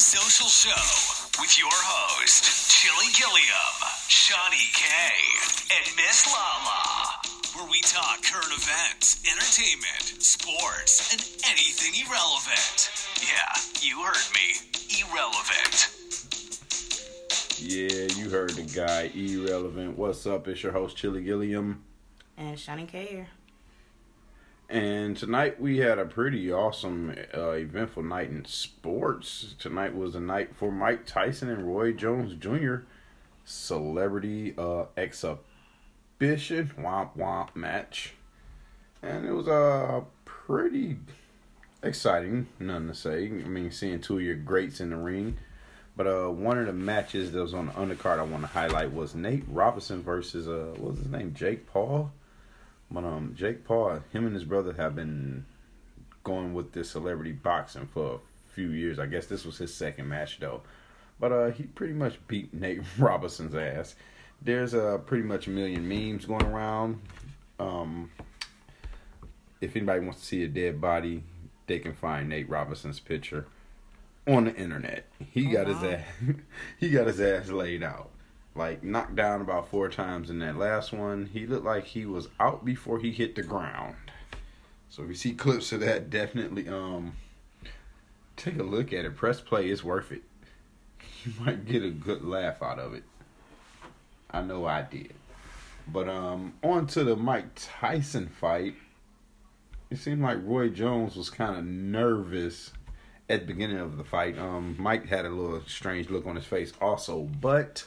Social Show with your host, Chili Gilliam, Shawnee K, and Miss Lala, where we talk current events, entertainment, sports, and anything irrelevant. Yeah, you heard me. Irrelevant. Yeah, you heard the guy, irrelevant. What's up? It's your host, Chili Gilliam. And Shiny K here. And tonight we had a pretty awesome, uh, eventful night in sports. Tonight was the night for Mike Tyson and Roy Jones Jr. celebrity uh, exhibition womp womp match, and it was uh, pretty exciting. Nothing to say. I mean, seeing two of your greats in the ring. But uh, one of the matches that was on the undercard I want to highlight was Nate Robinson versus uh, what was his name, Jake Paul. But um, Jake Paul, him and his brother have been going with this celebrity boxing for a few years. I guess this was his second match though. But uh, he pretty much beat Nate Robinson's ass. There's uh, pretty much a million memes going around. Um, if anybody wants to see a dead body, they can find Nate Robinson's picture on the internet. He Oh, got his ass he got his ass laid out. Like knocked down about four times in that last one. He looked like he was out before he hit the ground. So if you see clips of that, definitely um take a look at it. Press play, it's worth it. You might get a good laugh out of it. I know I did. But um on to the Mike Tyson fight. It seemed like Roy Jones was kind of nervous at the beginning of the fight. Um, Mike had a little strange look on his face also, but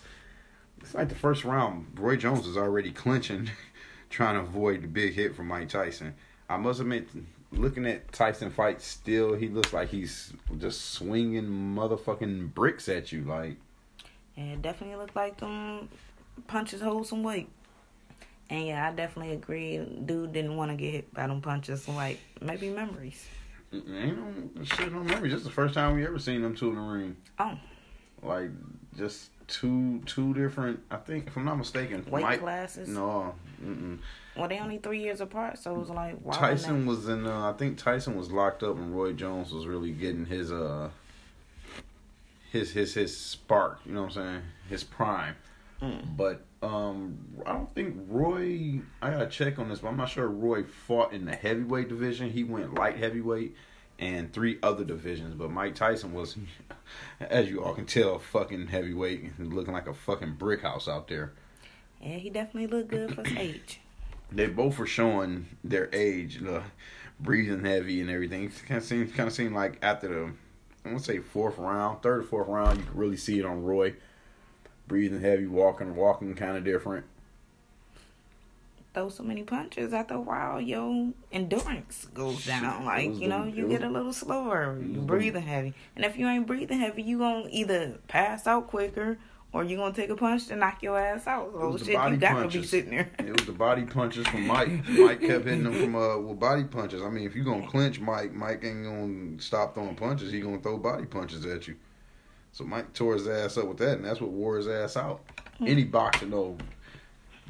it's like the first round, Roy Jones is already clinching, trying to avoid the big hit from Mike Tyson. I must admit, looking at Tyson fight still, he looks like he's just swinging motherfucking bricks at you. Like, it definitely looked like them punches hold some weight. And yeah, I definitely agree. Dude didn't want to get hit by them punches. Like maybe memories. ain't no shit, no memories. This is the first time we ever seen them two in the ring. Oh, Like, just two two different. I think, if I'm not mistaken, weight Mike. classes. No, mm-mm. Well, they only three years apart, so it was like why Tyson was in. Uh, I think Tyson was locked up, and Roy Jones was really getting his uh his his his spark. You know what I'm saying? His prime. Mm. But um, I don't think Roy. I gotta check on this, but I'm not sure Roy fought in the heavyweight division. He went light heavyweight and three other divisions. But Mike Tyson was, as you all can tell, fucking heavyweight, and looking like a fucking brick house out there. Yeah, he definitely looked good for his age. they both were showing their age, uh, breathing heavy and everything. It kind of seemed kind of seemed like after the I want to say fourth round, third or fourth round, you could really see it on Roy, breathing heavy, walking, walking kind of different. Throw so many punches after a while, your endurance goes down. Like you know, you get a little slower. You the- breathing heavy, and if you ain't breathing heavy, you gonna either pass out quicker or you gonna take a punch to knock your ass out. It So was the shit, body you gotta be punches. sitting there. It was the body punches from Mike. Mike kept hitting them from uh with body punches. I mean, if you gonna clinch Mike, Mike ain't gonna stop throwing punches. He gonna throw body punches at you. So Mike tore his ass up with that, and that's what wore his ass out. Any boxer know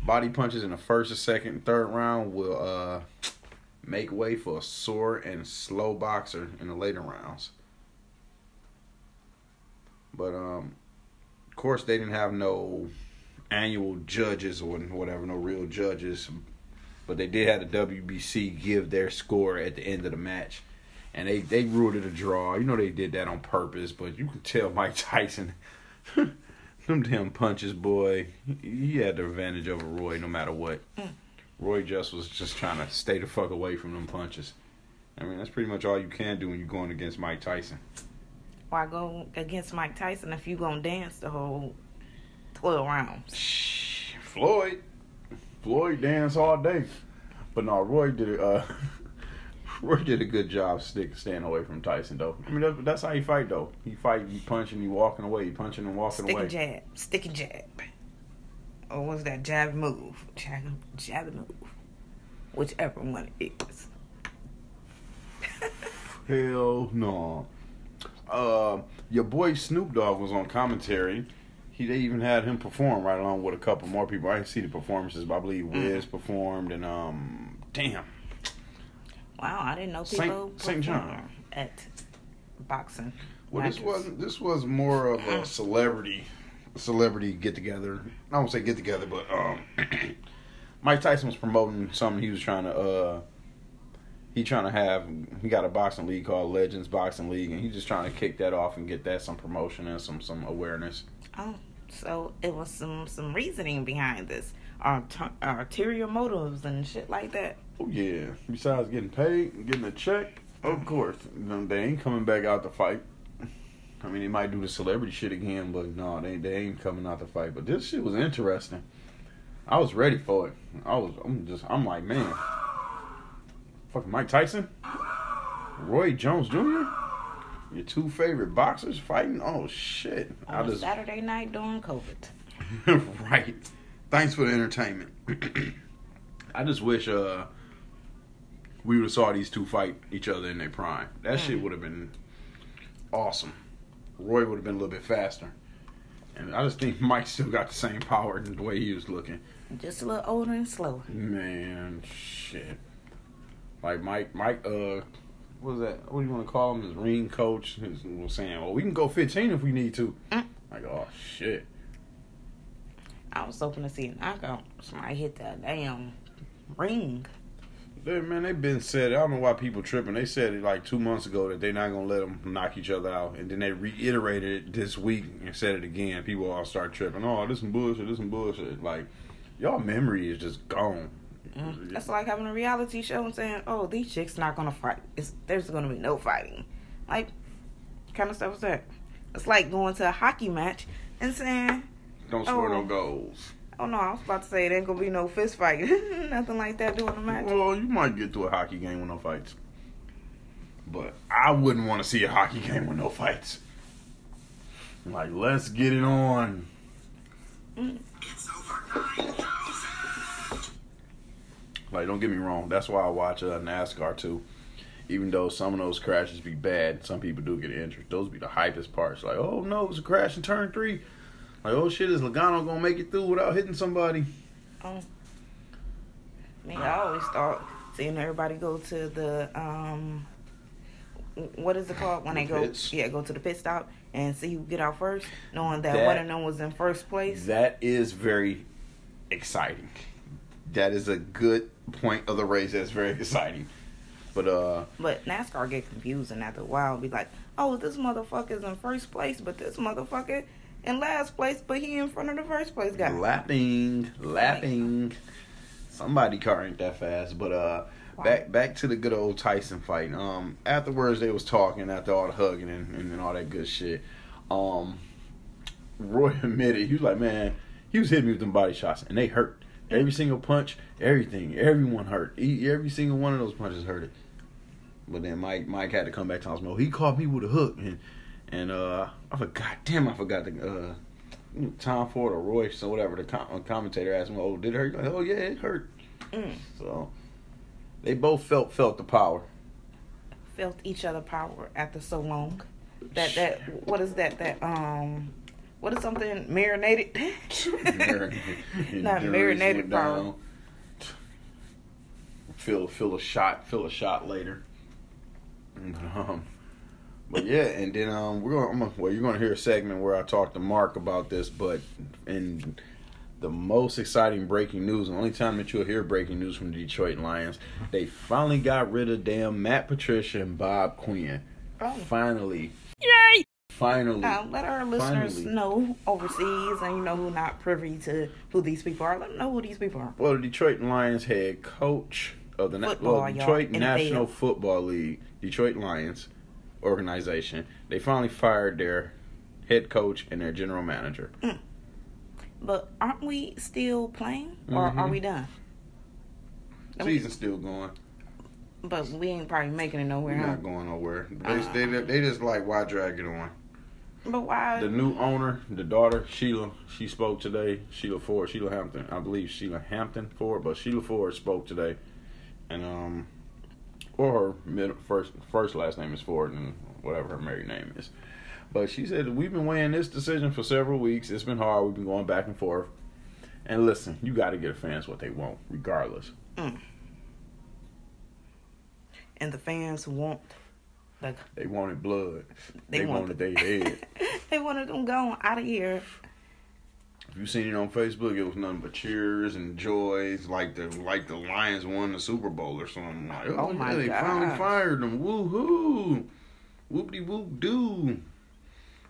body punches in the first, second, and third round will uh make way for a sore and slow boxer in the later rounds. But um, of course, they didn't have no annual judges or whatever, no real judges. But they did have the WBC give their score at the end of the match. And they, they ruled it a draw. You know they did that on purpose, but you could tell Mike Tyson, them damn punches, boy, he had the advantage over Roy no matter what. Roy just was just trying to stay the fuck away from them punches. I mean, that's pretty much all you can do when you're going against Mike Tyson. Why go against Mike Tyson if you gonna dance the whole twelve rounds? Shh, Floyd, Floyd dance all day, but no, Roy did it. Uh, Roy did a good job stick staying away from Tyson though. I mean, that's, that's how he fight though. He fight, he punching, he walking away, he punching and walking Stick away. and jab, stick and jab. Or what's that jab move? Jab, jab and move. Whichever one it is. Hell no. Uh, your boy Snoop Dogg was on commentary. He they even had him perform right along with a couple more people. I didn't see the performances, but I believe Wiz performed and um, damn, Wow, I didn't know people Saint John. at boxing. Well, this wasn't. This was more of a celebrity, celebrity get together. I won't say get together, but um, Mike Tyson was promoting something. He was trying to uh, he trying to have. He got a boxing league called Legends Boxing League, and he's just trying to kick that off and get that some promotion and some some awareness. Oh, so it was some some reasoning behind this, Art- arterial motives and shit like that. Oh yeah. Besides getting paid and getting a check, of course, they ain't coming back out to fight. I mean, they might do the celebrity shit again, but no, they they ain't coming out to fight. But this shit was interesting. I was ready for it. I was. I'm just. I'm like, man, fucking Mike Tyson, Roy Jones Jr. Your two favorite boxers fighting. Oh shit! On just Saturday night during COVID. right. Thanks for the entertainment. I just wish uh we would have saw these two fight each other in their prime. That shit would have been awesome. Roy would have been a little bit faster. And I just think Mike still got the same power in the way he was looking. Just a little older and slower. Man, shit. Like Mike, Mike, uh, what was that? What do you want to call him? His ring coach was saying, "Well, we can go 15 if we need to." Mm. Like, oh shit. I was hoping to see a knockout. Somebody hit that damn ring. They, man, they've been said. I don't know why people tripping. They said it like two months ago that they're not gonna let them knock each other out, and then they reiterated it this week and said it again. People all start tripping. Oh, this some bullshit. This some bullshit. Like, y'all memory is just gone. Mm. That's like having a reality show and saying, "Oh, these chicks not gonna fight. It's, there's gonna be no fighting." Like, kind of stuff is that? It's like going to a hockey match and saying, Don't score Oh. no goals. "Oh no, I was about to say it ain't gonna be no fist fight, nothing like that during the match." Well, you might get to a hockey game with no fights, but I wouldn't want to see a hockey game with no fights. Like, let's get it on. Mm. Like, don't get me wrong. That's why I watch uh, NASCAR too. Even though some of those crashes be bad, some people do get injured. Those be the hypest parts. Like, oh no, it was a crash in turn three. Like, oh shit, is Logano gonna make it through without hitting somebody? Oh. Me, I always thought seeing everybody go to the um, what is it called when The they go? pits? Yeah, go to the pit stop and see who get out first, knowing that, That- one of them was in first place. That is very exciting. That is a good point of the race. That's very exciting. But uh, But NASCAR get confusing after a while. Be like, oh, this motherfucker's in first place, but this motherfucker in last place, but he in front of the first place guy. lapping, lapping. Somebody car ain't that fast. But uh, Wow. back back to the good old Tyson fight. Um, afterwards they was talking after all the hugging and, and, and all that good shit. Um, Roy admitted he was like, man, he was hitting me with them body shots and they hurt. Every single punch, everything, everyone hurt. Every single one of those punches hurted. But then Mike Mike had to come back to us. Well, he caught me with a hook and and uh, I forgot. Damn, I forgot the uh, Tom Ford or Royce or whatever. The com- uh, commentator asked him, "Oh, did it hurt?" Like, oh yeah, it hurt. Mm. So they both felt felt the power. Felt each other power after so long. That that what is that that um. What is something marinated? Not marinated power. Feel feel a shot. Feel a shot later. Um, but yeah, and then um, we're. I'm gonna, well, you're going to hear a segment where I talk to Mark about this. But in the most exciting breaking news, the only time that you'll hear breaking news from the Detroit Lions, they finally got rid of damn Matt Patricia and Bob Quinn. Oh. Finally. Yay! Finally. Now, let our listeners Finally. know overseas and you know who not privy to who these people are. Let them know who these people are. Well, the Detroit Lions head coach of the Na- well. Detroit NFL. National Football League, Detroit Lions organization, they finally fired their head coach and their general manager. But aren't we still playing, or Mhm. are we done? Season's still going. But we ain't probably making it nowhere, We're huh? not going nowhere. They, Uh. they, they just like why drag it on. But why? The new owner, the daughter Sheila, she spoke today. Sheila Ford, Sheila Hampton, I believe Sheila Hampton Ford, but Sheila Ford spoke today, and um, or her middle, first first last name is Ford, and whatever her married name is. But she said we've been weighing this decision for several weeks. It's been hard. We've been going back and forth. And listen, you got to get the fans what they want, regardless. Mm. and the fans want Like They wanted blood. They They, wanted- wanted their head. they wanted them gone out of here. If you seen it on Facebook, it was nothing but cheers and joys, like the like the Lions won the Super Bowl or something. Like, oh, Oh yeah, my they finally fired them. Woo hoo, whoop de whoop doo.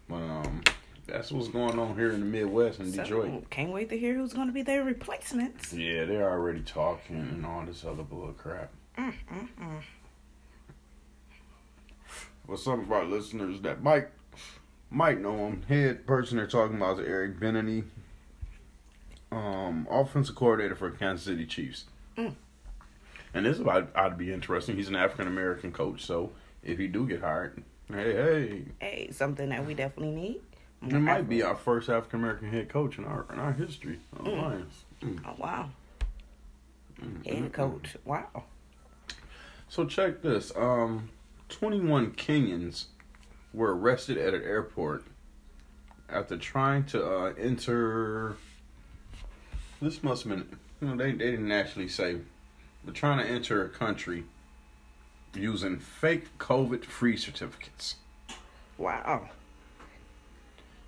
But um, that's what's going on here in the Midwest in So, Detroit. can't wait to hear who's going to be their replacements. Yeah, they're already talking and all this other bull crap. Mm, mm, mm. Well, some of our listeners that might might know him. Head person they're talking about is Eric Bieniemy, um, offensive coordinator for Kansas City Chiefs. Mm. And this ought to be interesting. He's an African American coach, so if he do get hired, hey, hey, Hey, something that we definitely need. it might be our first African American head coach in our in our history of Mm. Lions. Mm. Oh, wow. Mm, mm, Head coach. Wow. So check this. Um, 21 Kenyans were arrested at an airport after trying to uh, enter. This must have been. You know, they they didn't actually say, but trying to enter a country using fake COVID-free certificates. Wow.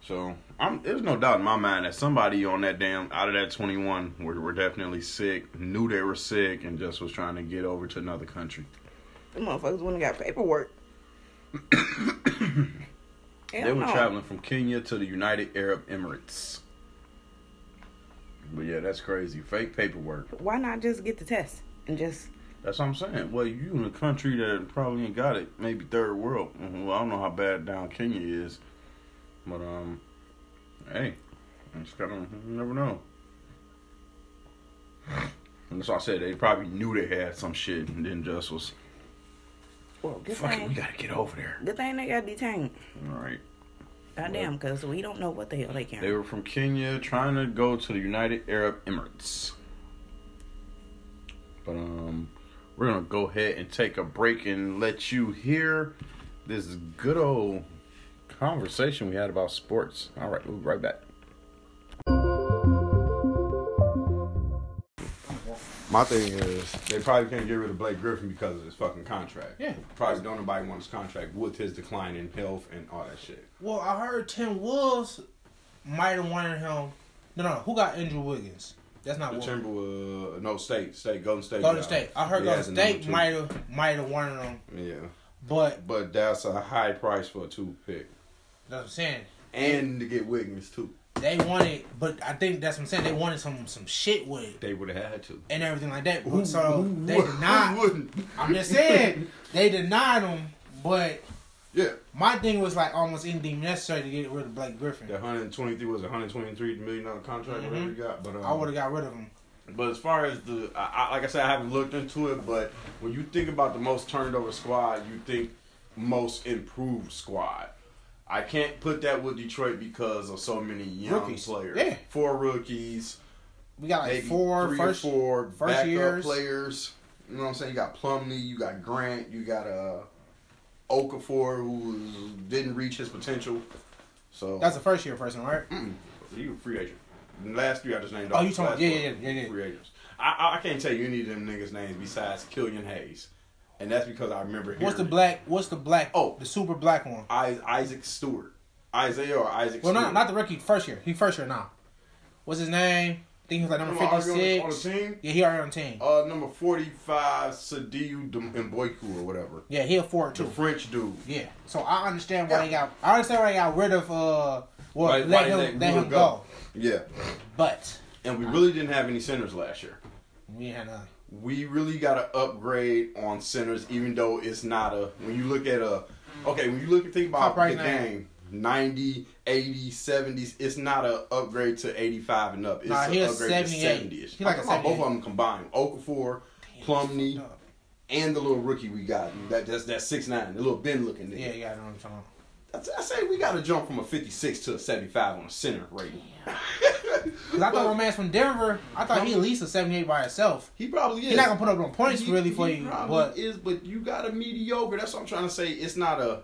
So I'm, there's no doubt in my mind that somebody on that damn out of that 21 were, were definitely sick, knew they were sick, and just was trying to get over to another country. The motherfuckers wouldn't got paperwork. They were no. traveling from Kenya to the United Arab Emirates. But yeah, that's crazy. Fake paperwork. Why not just get the test and just That's what I'm saying. Well, you in a country that probably ain't got it, maybe third world. Well, I don't know how bad down Kenya is, but um, hey, it's kind of you never know. And that's why I said they probably knew they had some shit, and then just was well, good fuck it, thing. we gotta get over there. Good thing they got detained. All right. Goddamn, because we don't know what the hell they can. They were from Kenya trying to go to the United Arab Emirates. But um we're gonna go ahead and take a break and let you hear this good old conversation we had about sports. All right, we'll be right back. My thing is, they probably can't get rid of Blake Griffin because of his fucking contract. Yeah. Probably don't nobody want his contract with his decline in health and all that shit. Well, I heard Tim Wolves might have wanted him. No, no, who got Andrew Wiggins? That's not The what. Timberwolves, uh, no state, state, Golden State. Golden got- State. I heard he Golden State might have might have wanted him, Yeah, but but that's a high price for a two pick, that's what I'm saying. and to get Wiggins too. They wanted, but I think that's what I'm saying. They wanted some some shit with it They would have had to. and everything like that. Who- so who they would- did who not. wouldn't? I'm just saying they denied them, but Yeah, my thing was like almost anything necessary to get rid of Blake Griffin. the 123 was a 123 million dollar contract. Whatever Mhm. he got, but um, I would have got rid of him. But as far as the, I, I, like I said, I haven't looked into it. But when you think about the most turned over squad, you think most improved squad. I can't put that with Detroit because of so many young Rookies. players. Yeah. Four rookies, We got like maybe four three first. or four first backup years. players. You know what I'm saying? You got Plumlee, you got Grant, you got uh, Okafor who didn't reach his potential. So That's a first year person, right? Mm-mm. You a free agent. The last three I just named. Oh, you the talking- last yeah, four yeah, yeah, yeah. Free agents. I, I I can't tell you any of them niggas' names besides Killian Hayes, and that's because I remember. Him. What's the black? What's the black? Oh. the super black one. I, Isaac Stewart, Isaiah or Isaac. Well, Stewart. not not the rookie. First year. He first year now. What's his name? I think he was like number fifty six. on on the team? Yeah, he already on the team. Uh, number forty-five, Sekou Doumbouya or whatever. Yeah, he a four The. French dude. Yeah. So I understand why Yeah. they got. I understand why they got rid of. uh Well, Why- let why him let, let him him go. go. Yeah, But and we really didn't have any centers last year. we had none. We really got to upgrade on centers, even though it's not a. When you look at a, okay, when you look and think about right the now. game, 90, 80, 70s, it's not a upgrade to 85 and up. It's Nah, an upgrade to 78. 70ish. He like about both of them combined. Okafor, Fucked and the little rookie we got. That, that's that six nine, the little Ben looking nigga. Yeah, yeah, I know what I'm talking about. I, I say we got to jump from a 56 to a 75 on a center rating. Cause I thought my man's from Denver. I thought he at least a seventy eight by himself. He probably is. He's not gonna put up no points He- really for he you, probably but is, but you got a mediocre. That's what I'm trying to say. It's not a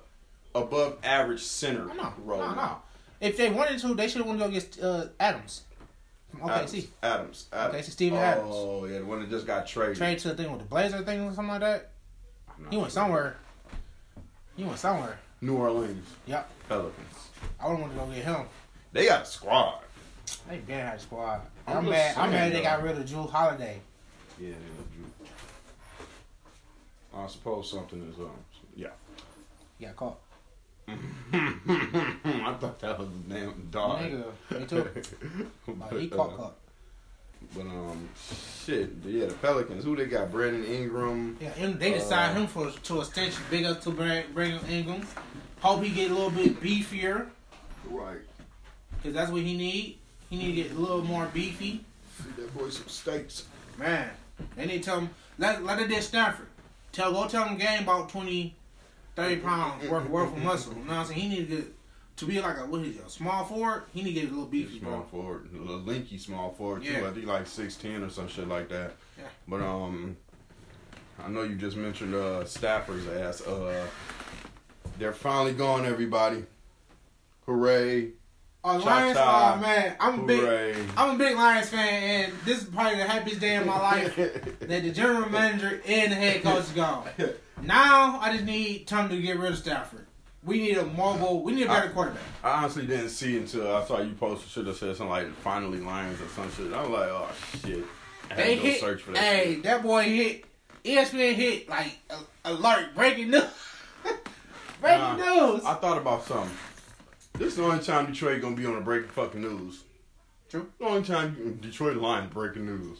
above average center no, role. no, no. If they wanted to, they should have wanted to go against uh, Adams. from Adams, OKC. Adams, Adams. Okay, so Steven oh, Adams. Oh yeah, the one that just got traded. Traded to the thing with the Blazer thing or something like that. He went sure. somewhere. He went somewhere. New Orleans Yep. Pelicans. I wouldn't want to go get him. They got a squad. They been had a squad. I'm I'm, mad. I'm mad they got rid of Jrue Holiday. Yeah, they look Drew. I suppose something is um. Yeah. He got caught. I thought that was a damn dog. Nigga, me too. Like, he caught caught. But um, shit. Yeah, the Pelicans. Who they got? Brandon Ingram. Yeah, and they just signed Uh, him for to extension. Big up to Brand- Brandon Ingram. Hope he get a little bit beefier, Right. cause that's what he need. He need to get a little more beefy. Feed that boy some steaks. Man, they need to tell him like like they did Stafford. Tell go tell him game about 20, 30 pounds worth worth of muscle. You know what I'm saying? He need to get to be like a what is it, a small forward. He need to get a little beefy, Small bro. forward, a little linky small forward too. Yeah. I think like six ten or some shit like that. Yeah. But um, I know you just mentioned uh Stafford's ass. Uh, they're finally gone, everybody. Hooray! Oh, Lions, oh man, I'm a big, I'm a big Lions fan, and this is probably the happiest day in my life that the general manager and the head coach is gone. Now I just need time to get rid of Stafford. We need a mobile. We need a better I- quarterback. I honestly didn't see until I saw you posted. Should have said something like "finally Lions" or some shit. I was like, "Oh shit!" I had They to hit. search for that. hey, shit. that boy hit. ESPN hit like a- alert, breaking news. breaking news. I thought about something. This is the only time Detroit gonna be on the breaking fucking news. True. The only time Detroit Lions breaking news.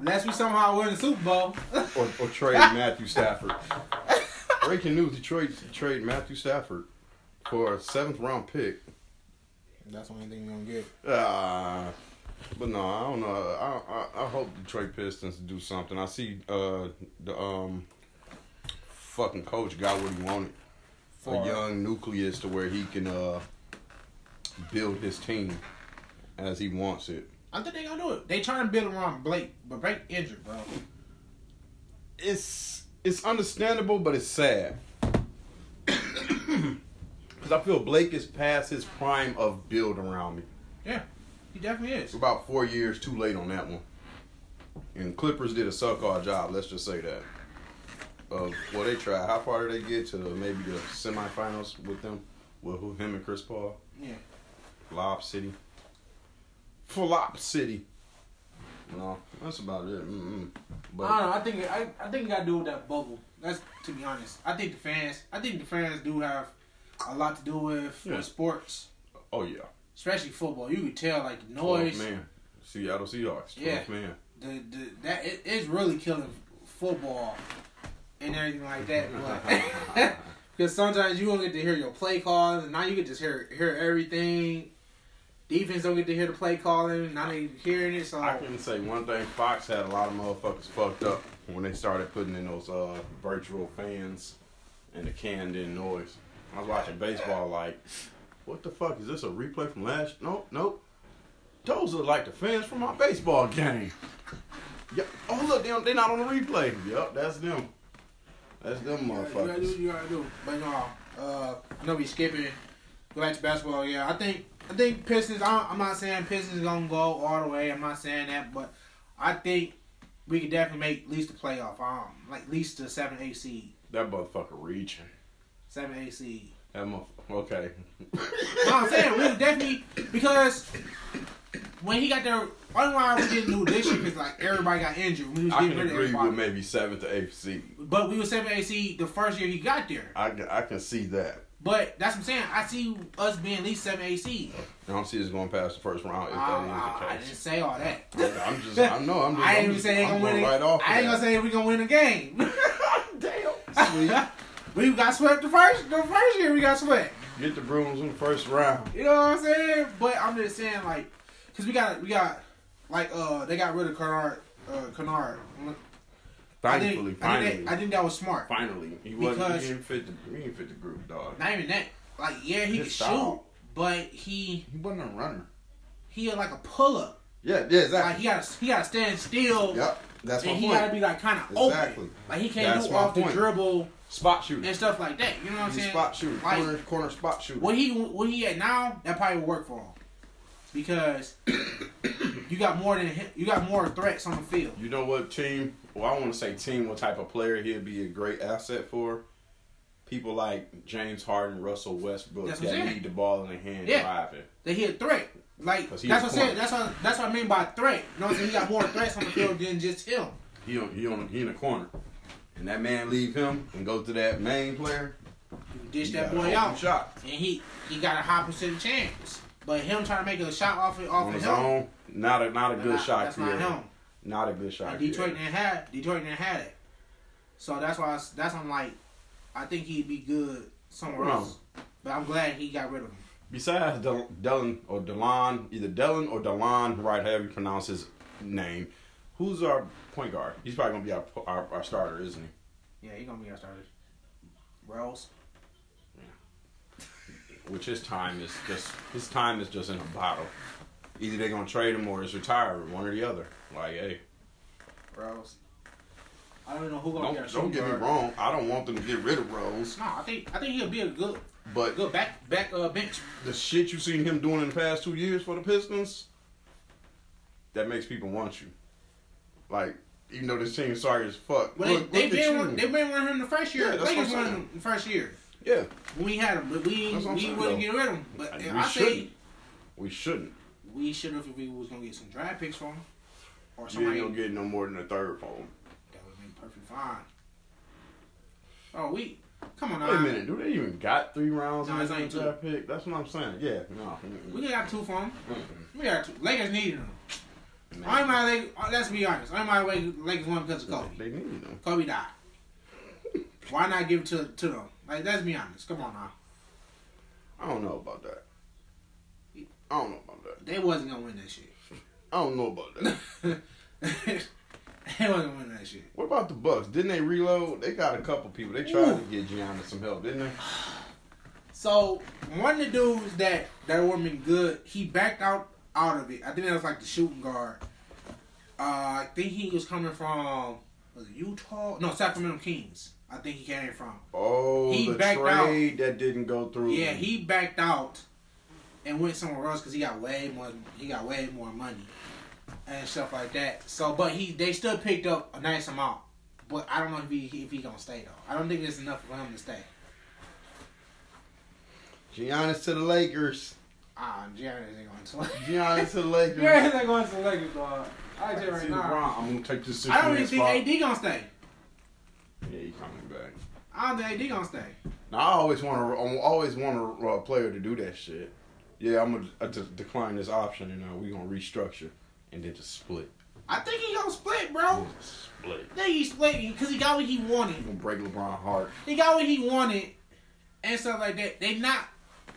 Unless we somehow win the Super Bowl. Or, or trade Matthew Stafford. Breaking news: Detroit trade Matthew Stafford for a seventh round pick. That's the only thing we're gonna get. Uh, but no, I don't know. I, I I hope Detroit Pistons do something. I see uh the um fucking coach got what he wanted. For a young nucleus to where he can uh build his team as he wants it. I think they gonna do it. They trying to build around Blake, but Blake injured, bro. It's it's understandable, but it's sad. Because I feel Blake is past his prime of build around me. Yeah, he definitely is. About four years too late on that one. And Clippers did a suck all job. Let's just say that. Of well, they tried. How far did they get to maybe the semifinals with them? With who? Him and Chris Paul. Yeah. Flop City. Flop City. No, that's about it. Mm-mm. But I don't know. I think I, I think it got to do with that bubble. That's to be honest. I think the fans. I think the fans do have a lot to do with, Yeah. with sports, oh yeah, especially football. You can tell like the 12 noise. man. Seattle Seahawks. 12 Yeah. man. The, the that it, it's really killing football and everything like that. Because sometimes you don't get to hear your play calls, and now you can just hear hear everything. Defense don't get to hear the play calling. Now they hearing it. So I can say one thing: Fox had a lot of motherfuckers fucked up when they started putting in those uh, virtual fans and the canned in noise. I was watching baseball, like, what the fuck is this? A replay from last? Nope, nope. Those are like the fans from my baseball game. Yep. Oh look, they they're not on the replay. Yep, that's them. That's them motherfuckers. You gotta do you gotta do. But no, uh, I know we skipping. Go back to basketball. Yeah, I think I think Pistons. I, I'm not saying Pistons gonna go all the way. I'm not saying that, but I think we could definitely make at least the playoff. Um, like at least the seven eight seed, That motherfucker reaching. seven eight seed. That motherfucker. Okay. No, I'm saying we definitely because when he got there, only why we didn't do this year because like everybody got injured. We was I can agree with maybe seventh to eighth seed. But we were seven eight seed the first year he got there. I can, I can see that. But that's what I'm saying. I see us being at least seven eight seed. I don't see us going past the first round if I, that I, I is the didn't say all that. I'm just, I know, I'm just, I I'm ain't even say they gonna win it. right off. I ain't gonna say we're gonna win a game. Damn. we got swept the first the first year we got swept. Get the brooms in the first round. You know what I'm saying? But I'm just saying like, cause we got we got like uh they got rid of Kennard uh Kennard. I think, Thankfully, I finally, think, that, I think that was smart. finally, he wasn't. He didn't fit the. He didn't fit the group, dog. Not even that. Like yeah, he His could style. shoot, but he He wasn't a runner. he had like a pull up. Yeah, yeah, Like exactly. he got he got to stand still. yep, that's my And he point. gotta be like kind of Exactly. open. Like he can't That's do off the dribble spot shooter. and stuff like that. You know what I'm saying? spot shooter. Like, corner, corner spot shooter. What he what he at now, that probably would work for him. Because you got more than you got more threats on the field. You know what team? Well, I want to say team. What type of player he'd be a great asset for? people like James Harden, Russell Westbrook that saying. need the ball in their hand Yeah. driving. That he a threat. Like that's what saying. corner. That's what that's what I mean by threat. You know what I'm saying? He got more threats on the field than just him. He on, he on he in the corner, and that man leave him and go to that main player. You dish that boy out, shot and he he got a high percentage chance. But him trying to make a shot off of, off on of his him, own. Not a not a good not- shot That's creator. not him. Not a good shot. And Detroit creator. didn't have Detroit didn't have it. So that's why I, s- that's I'm like, I think he'd be good somewhere No. else. But I'm glad he got rid of him. Besides Del- Dylan or Delon, either Dylan or Delon, right? However you pronounce his name. Who's our point guard? He's probably gonna be our our, our starter, isn't he? Yeah, he gonna be our starter. Rose. Which his time is just his time is just in a bottle. Either they're gonna trade him or it's retired, one or the other. Like, hey, Rose. I don't know who gonna don't, don't get me guard. wrong. I don't want them to get rid of Rose, No, I think I think he'll be a good but good back back uh bench. the shit you seen him doing in the past two years for the Pistons, that makes people want you. Like, even though this team is sorry as fuck. Well, look, they look they been you. they been wanting him the first year. Yeah, that's Lakers what I'm wanted him the first year yeah, we had him, but we That's what I'm we saying, wouldn't though. get rid of him. But We I say shouldn't. we shouldn't. we should have if we was gonna get some draft picks from him or You ain't somebody gonna get no more than a third for him. that would be perfect fine. Oh, we come on Wait a now. minute, do they even got three rounds No, in it's the only two. draft pick? That's what I'm saying. Yeah, no. We got two for him. We got two. Lakers needed him. Only my Lakers, let's be honest. Only my Lakers Lakers won because of Kobe. They need them. Kobe died. Why not give it to to them? Like, let's be honest. Come on now. I don't know about that. I don't know about that. They wasn't gonna win that shit. I don't know about that. they wasn't gonna win that shit. what about the Bucks? Didn't they reload? They got a couple people. They tried to get Giannis some help, didn't they? So one of the dudes that that would have been good, he backed out out of it. I think that was like the shooting guard. Uh, I think he was coming from was it Utah? No, Sacramento Kings. I think he came from. Oh, He the backed trade that didn't go through. Yeah, he backed out and went somewhere else because he got way more. He got way more money and stuff like that. So, but he they still picked up a nice amount. But I don't know if he if he gonna stay though. I don't think it's enough for him to stay. Giannis to the Lakers. Ah, Giannis ain't going to. Giannis to the Lakers. Giannis ain't going to the Lakers, dog. I tell you right now. LeBron, I'm gonna take this. I don't even think spot. AD gonna stay. Yeah, he coming back. I don't think AD gonna stay. Now I always want to. I always want a uh, player to do that shit. Yeah, I'm gonna uh, just decline this option, and uh, we gonna restructure, and then just split. I think he gonna split, bro. Split. I think he split because he got what he wanted. I'm gonna break LeBron heart. He got what he wanted and stuff like that. They not.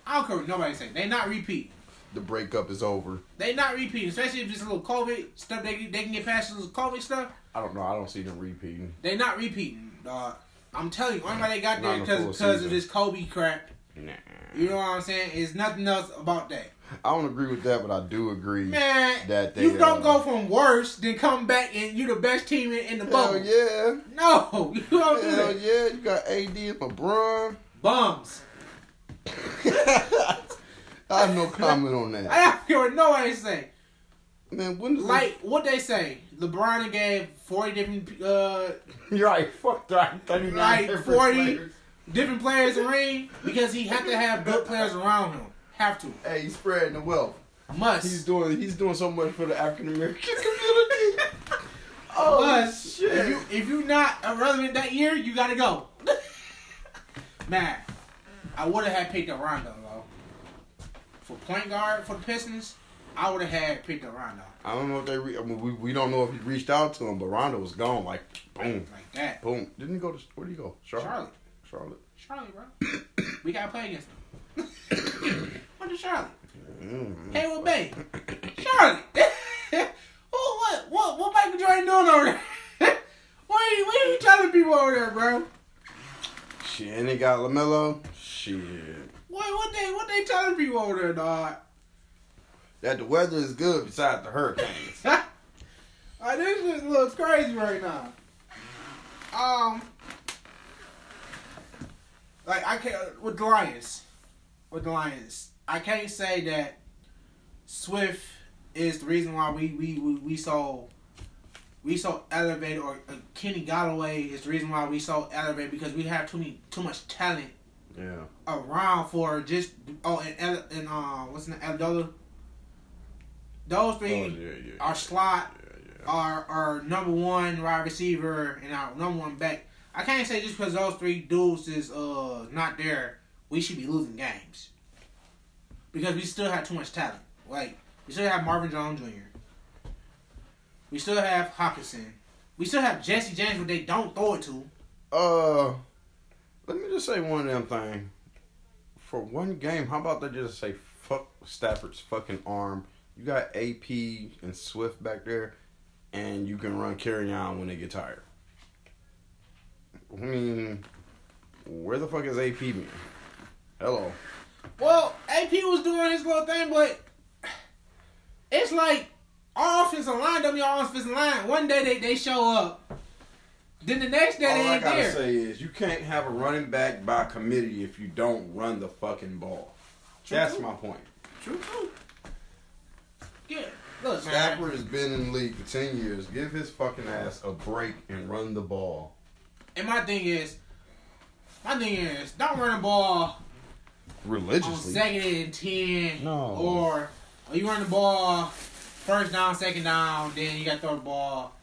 I don't care what nobody say. They not repeat. The breakup is over. They not repeating, especially if it's a little COVID stuff. They they can get past this COVID stuff. I don't know. I don't see them repeating. They not repeating, dog. I'm telling you, only why they got there because because of this Kobe crap. Nah. You know what I'm saying? It's nothing else about that. I don't agree with that, but I do agree. Man, That they, you don't uh, go from worse than come back and you the best team in, in the Hell bubble. yeah. No, you don't do Hell that. yeah. You got AD and LeBron. Bums. I have no comment on that. I that. don't care what nobody say. Man, when does Like what they say, LeBron gave forty different uh You're right. Fuck that. Like 40. players. different players a ring because he had to have good players around him. Have to. Hey, he's spreading the wealth. Must. He's doing he's doing so much for the African American community. oh Must. shit! If you if you not relevant that year, you gotta go. Man, I would have had picked up Rondo though. For point guard for the Pistons, I would have had picked up Rondo. I don't know if they. Re- I mean, we we don't know if he reached out to him, but Rondo was gone. Like boom, Like that. boom. Didn't he go to where did he go? Charlotte. Charlotte. Charlotte. Charlotte, bro. we gotta play against them. What is Charlotte? Mm. Haywood Bay. Charlotte. oh, what, what, what Michael Jordan doing over there? what, are you, what are you telling people over there, bro? Shit, and they got LaMelo. Shit, What, what they, what they telling people over there, dog? that the weather is good besides the hurricanes. uh, this just looks crazy right now. Um, like I can't with the Lions, with the Lions, I can't say that Swift is the reason why we we we, we so we so elevated, or uh, Kenny Golladay is the reason why we so elevated because we have too many, too much talent Yeah. around for just oh and El- and uh what's the name Abdullah. Those Oh, three yeah, yeah. our slot Yeah, yeah. our our number one wide receiver and our number one back. I can't say just because those three dudes is uh not there, we should be losing games. Because we still have too much talent. Like we still have Marvin Jones Jr. We still have Hockenson. We still have Jesse James, but they don't throw it to. Uh, let me just say one damn thing. For one game, how about they just say fuck Stafford's fucking arm? You got AP and Swift back there, and you can run carry on when they get tired. I mean, where the fuck is AP been? Hello. Well, AP was doing his little thing, but it's like our offensive line, our offensive line. One day they, they show up. Then the next day All they I ain't gotta there. say is you can't have a running back by committee if you don't run the fucking ball. True, That's my point. True, true. Yeah, look, man. Has been in the league for ten years. Give his fucking ass a break and run the ball. And my thing is, my thing is, don't run the ball religiously. on second and ten, No. or, or you run the ball first down, second down, then you got to throw the ball.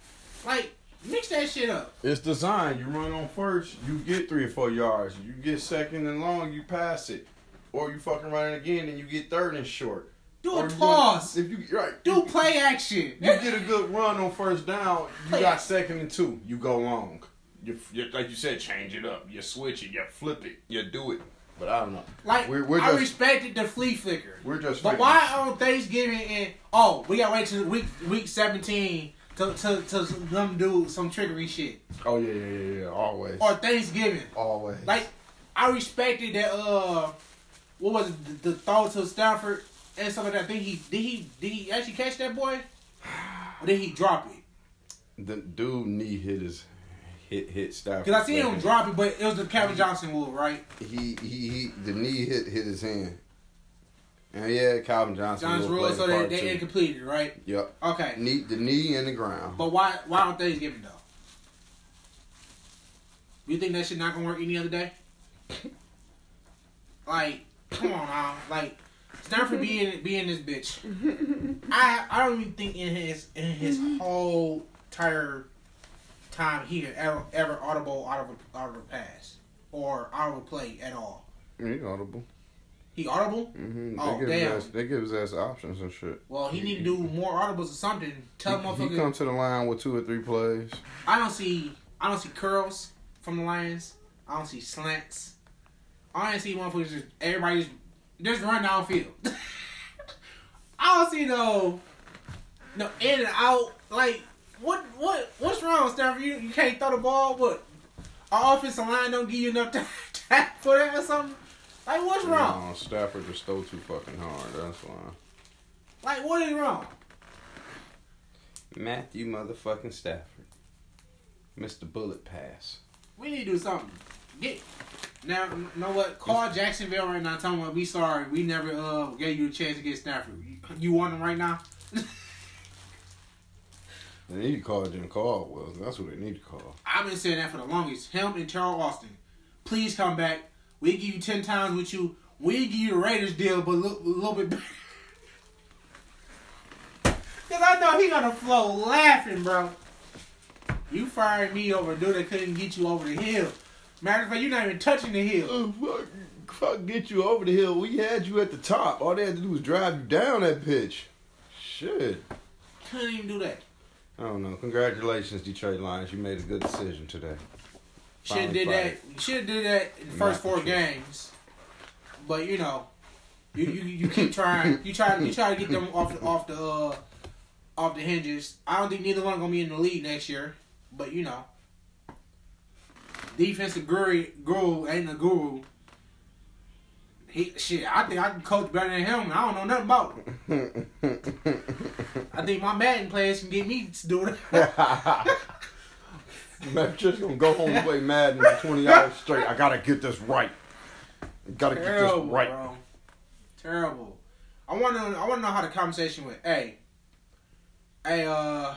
Like, mix that shit up. It's designed. You run on first, you get three or four yards. You get second and long, you pass it. Or you fucking run it again and you get third and short. Do Or a you pause. If you right, Do play action. you get a good run on first down, you Play got action. second and two. You go long. You, you like you said, change it up. You switch it. You flip it. You do it. But I don't know. Like We're- we're I just- respected the flea flicker. We're just. But why on Thanksgiving and oh we gotta wait till week week seventeen to to to them do some trickery shit Oh yeah, yeah, yeah, yeah. Always. or Thanksgiving Always. like I respected that uh what was it the, the throw to Stafford and stuff like that. Think he did he did he actually catch that boy or did he drop it? the dude knee hit his hit hit Stafford. Because I seen him drop it, but it was the Calvin Johnson move, right? He he he. The knee hit hit his hand. And yeah, Calvin Johnson. John's will rule, so the they part they too. incompleted, right? Yep. Okay, Knee the knee in the ground. but why why on Thanksgiving though? You think that shit not gonna work any other day? Like, come on now, like Stafford being being this bitch. I I don't even think in his in his whole entire time here ever ever audible out of a, out of a pass or out of a play at all. He audible. He audible? Mm-hmm. Oh, they give damn. Ass, they give ass options and shit. Well, he need to do more audibles or something. Tell he, motherfucker. he come to the line with two or three plays. I don't see I don't see curls from the Lions. I don't see slants. I don't see motherfuckers just everybody just just run downfield. I don't see no no in and out. Like what what what's wrong, Stafford? You you can't throw the ball. What? Our offensive line don't give you enough time for that or something. Like what's wrong? No, Stafford just throw too fucking hard. That's why. Like what is wrong? Matthew motherfucking Stafford. Mr. Bullet Pass. We need to do something. Get now. You know what? Call Jacksonville right now. Tell them we sorry. We never uh gave you a chance to get Stafford. You, you want him right now? They need to call Jim Caldwell. That's what they need to call. I've been saying that for the longest. Him and Teryl Austin. Please come back. We give you ten times with you. We give you the Raiders deal, but a little, little bit better. Cause I know he gonna flow laughing, bro. You fired me over a dude that couldn't get you over the hill. Matter of fact, you're not even touching the hill. Oh, fuck, fuck, get you over the hill. We had you at the top. All they had to do was drive you down that pitch. Shit. Couldn't even do that. I don't know. Congratulations, Detroit Lions. You made a good decision today. Should did that. Should did that in the first four sure. games. But you know, you you, you keep trying. You try you try to get them off the, off the uh, off the hinges. I don't think neither one gonna be in the league next year. But you know, defensive guru guru ain't a guru. He shit. I think I can coach better than him. and I don't know nothing about it. I think my Madden players can get me to do it. Man, just gonna go home and play Madden for 20 hours straight. I gotta get this right. Gotta get this right. bro. Terrible. I want to. I want to know how the conversation went. Hey, hey, uh,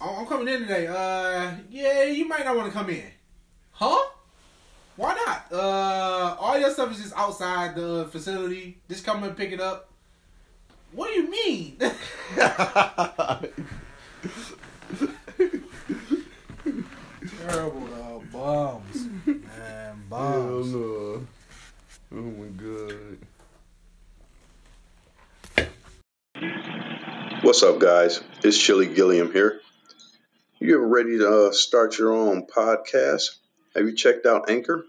I'm I'm coming in today. Uh, yeah, you might not want to come in. Huh? Why not? Uh, all your stuff is just outside the facility. Just come and pick it up. What do you mean? Terrible uh, bums, man, Hell bums. no. Oh my god. What's up, guys? It's Chili Gilliam here. You ever ready to uh, start your own podcast? Have you checked out Anchor?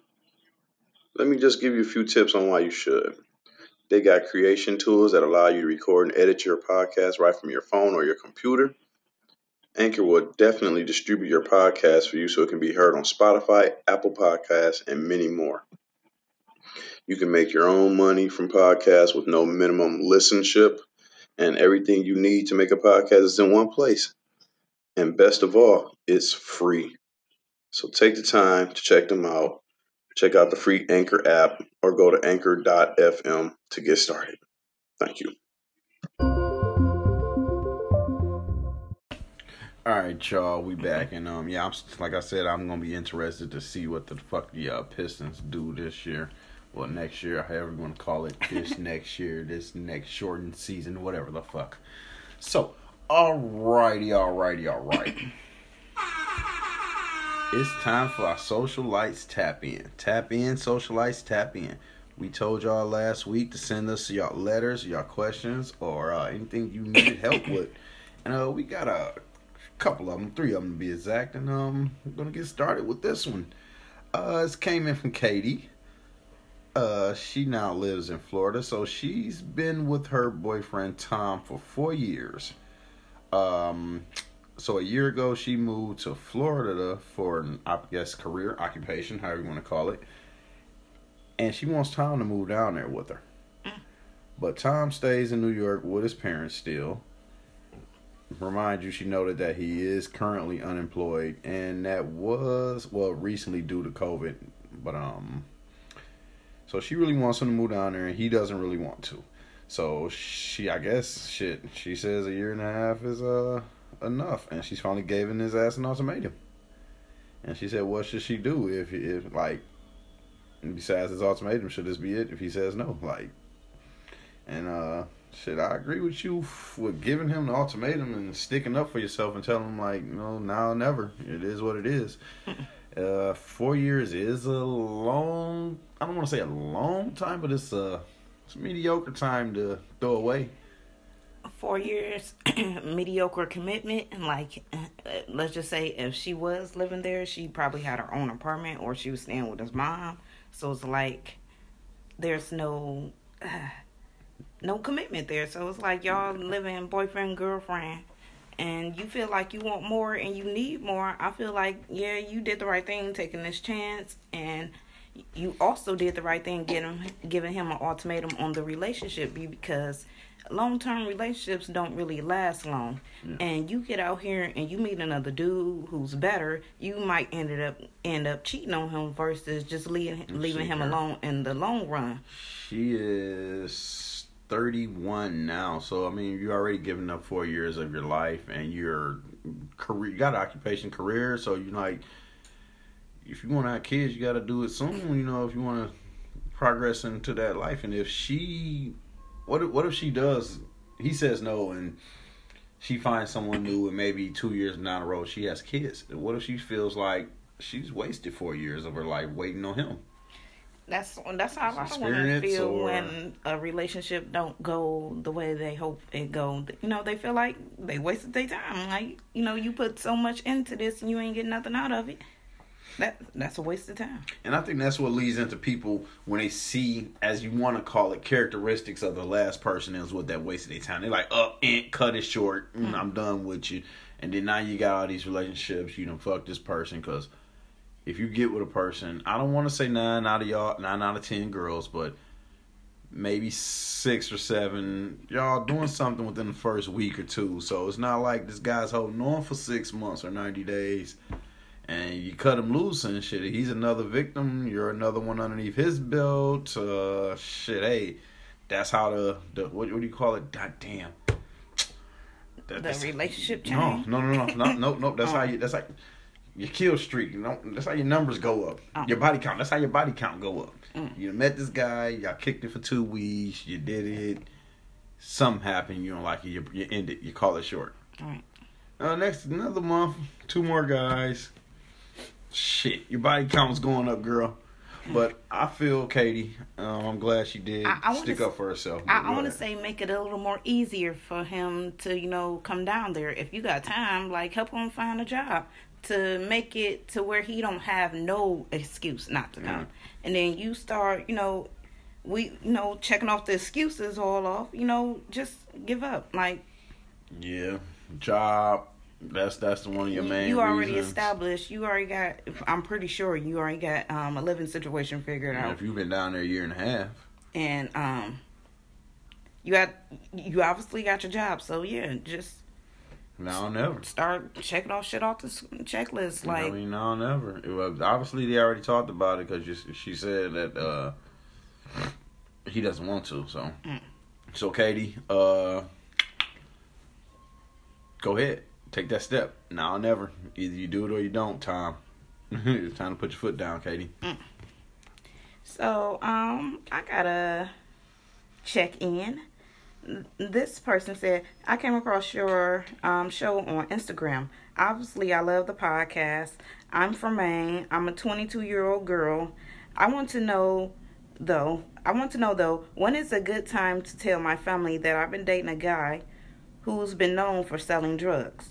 Let me just give you a few tips on why you should. They got creation tools that allow you to record and edit your podcast right from your phone or your computer. Anchor will definitely distribute your podcast for you so it can be heard on Spotify, Apple Podcasts, and many more. You can make your own money from podcasts with no minimum listenership and everything you need to make a podcast is in one place. And best of all, it's free. So take the time to check them out. Check out the free Anchor app or go to anchor.fm to get started. Thank you. All right, y'all, we back, and um, yeah, I'm like I said, I'm gonna be interested to see what the fuck the uh, Pistons do this year, well, next year, however you want to call it, this next year, this next shortened season, whatever the fuck. So, alrighty, alrighty, alright. It's time for our Socialites tap in. Tap in, Socialites tap in. We told y'all last week to send us y'all letters, y'all questions, or uh, anything you needed help with. And uh, we got a couple of them, three of them to be exact. And um, we're gonna get started with this one. Uh, this came in from Katie. Uh, she now lives in Florida, so she's been with her boyfriend Tom for four years. Um, so a year ago, she moved to Florida for an, I guess, career occupation, however you want to call it. And she wants Tom to move down there with her. But Tom stays in New York with his parents still. Remind you, she noted that he is currently unemployed, and that was well recently due to COVID. But um, so she really wants him to move down there, and he doesn't really want to. So she, I guess, shit. She says a year and a half is uh enough, and she's finally giving his ass an ultimatum. And she said, "What should she do if if like besides his ultimatum? Should this be it? If he says no, like." And uh, shit, I agree with you with giving him the ultimatum and sticking up for yourself and telling him like, no, now or never. It is what it is. uh, four years is a long. I don't want to say a long time, but it's a it's a mediocre time to throw away. Four years, mediocre commitment, and like, uh, let's just say if she was living there, she probably had her own apartment or she was staying with his mom. So it's like, there's no, uh, no commitment there. So it's like y'all mm-hmm. living boyfriend girlfriend, and you feel like you want more and you need more. I feel like yeah, you did the right thing taking this chance, and you also did the right thing getting giving him an ultimatum on the relationship because long term relationships don't really last long. And you get out here and you meet another dude who's better, you might end up end up cheating on him versus just leaving leaving him her. alone in the long run. She is 31 now, so I mean, you already given up four years of your life, and your career, you got an occupation, career, so you know like, if you want to have kids, you got to do it soon. You know, if you want to progress into that life, and if she, what if, what if she does? He says no, and she finds someone new, and maybe two years down the road she has kids. What if she feels like she's wasted four years of her life waiting on him? That's that's how lot of women feel or- when a relationship don't go the way they hope it go. You know, they feel like they wasted their time. Like you know, you put so much into this and you ain't getting nothing out of it. That that's a waste of time. And I think that's what leads into people when they see, as you want to call it, characteristics of the last person is what that wasted their time. They're like, up, oh, and cut it short. Mm, mm, I'm done with you. And then now you got all these relationships. You know, fuck this person because if you get with a person, I don't want to say nine out of y'all, nine out of ten girls, but maybe six or seven y'all doing something within the first week or two. So it's not like this guy's holding on for six months or ninety days and you cut him loose and shit. He's another victim. You're another one underneath his belt. Uh, shit, hey, that's how the the what, what do you call it? God damn. that, The that's relationship no, no, no, no, no, no, no. That's Oh. how you. That's like your kill streak. You know, that's how your numbers go up. Oh. Your body count. That's how your body count go up. Mm. You met this guy. Y'all kicked it for two weeks. You did it. Something happened. You don't like it. You, you end it. You call it short. Alright. Uh, next another month, two more guys. Shit, your body count's going up, girl. But I feel Katie. Um, I'm glad she did I- I stick up for herself. I, I want to say make it a little more easier for him to, you know, come down there. If you got time, like help him find a job to make it to where he don't have no excuse not to come. Yeah. And then you start, you know, we, you know, checking off the excuses all off. You know, just give up. Like Yeah, job. That's that's the one of your you, main. you already reasons. established. You already got. I'm pretty sure you already got um, a living situation figured And out. if you've been down there a year and a half, and um you got you obviously got your job so yeah just now never. start checking off shit off the checklist I like mean, now never. It was, obviously, they already talked about it because she said that uh, he doesn't want to. So, Mm. so Katie, uh, go ahead, take that step. Now never. Either you do it or you don't. Tom, it's time to put your foot down, Katie. so um i gotta check in this person said i came across your um show on instagram. Obviously i love the podcast. I'm from maine. I'm a 22 year old girl. I want to know though i want to know though when is a good time to tell my family that i've been dating a guy who's been known for selling drugs?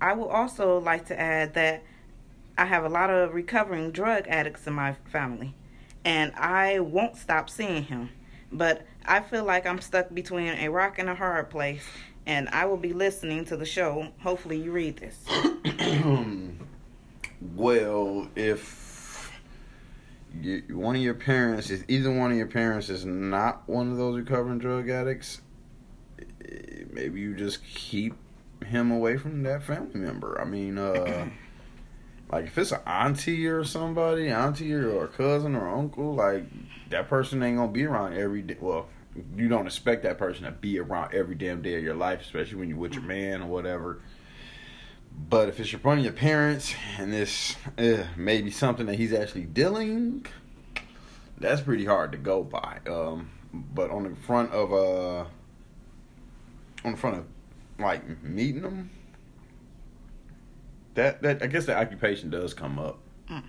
I would also like to add that i have a lot of recovering drug addicts in my family and i won't stop seeing him. But i feel like i'm stuck between a rock and a hard place and i will be listening to the show hopefully you read this Well, if you, one of your parents is either one of your parents is not one of those recovering drug addicts, eh, maybe you just keep him away from that family member. I mean, uh, like if it's an auntie or somebody, auntie or a cousin or uncle, like that person ain't gonna be around every day. Well, you don't expect that person to be around every damn day of your life, especially when you're with your man or whatever. But if it's your one of your parents and this uh, maybe something that he's actually dealing, that's pretty hard to go by. Um, but on the front of uh, on the front of like meeting them, that that I guess the occupation does come up. Mm.